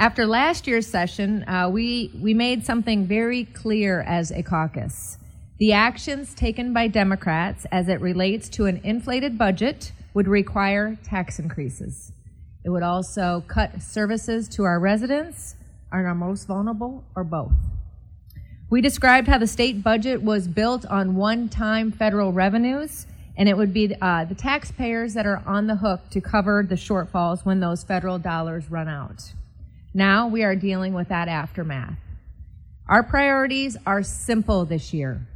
After last year's session, uh, we, we made something very clear as a caucus. The actions taken by Democrats as it relates to an inflated budget would require tax increases. It would also cut services to our residents, and our most vulnerable, or both. We described how the state budget was built on one time federal revenues, and it would be uh, the taxpayers that are on the hook to cover the shortfalls when those federal dollars run out. Now we are dealing with that aftermath. Our priorities are simple this year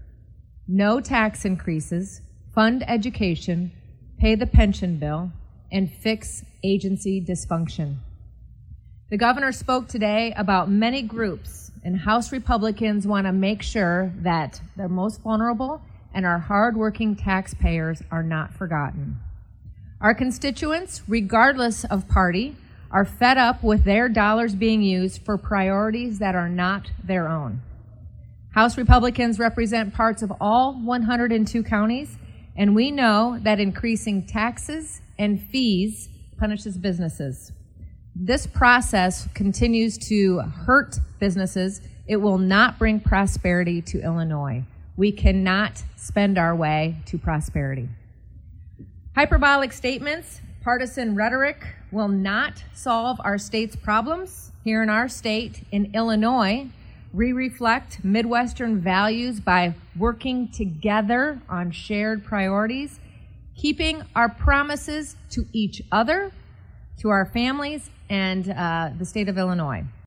no tax increases, fund education, pay the pension bill, and fix agency dysfunction. The governor spoke today about many groups, and House Republicans want to make sure that the most vulnerable and our hardworking taxpayers are not forgotten. Our constituents, regardless of party, are fed up with their dollars being used for priorities that are not their own. House Republicans represent parts of all 102 counties, and we know that increasing taxes and fees punishes businesses. This process continues to hurt businesses. It will not bring prosperity to Illinois. We cannot spend our way to prosperity. Hyperbolic statements, partisan rhetoric will not solve our state's problems. Here in our state, in Illinois, we reflect Midwestern values by working together on shared priorities, keeping our promises to each other, to our families, and uh, the state of Illinois.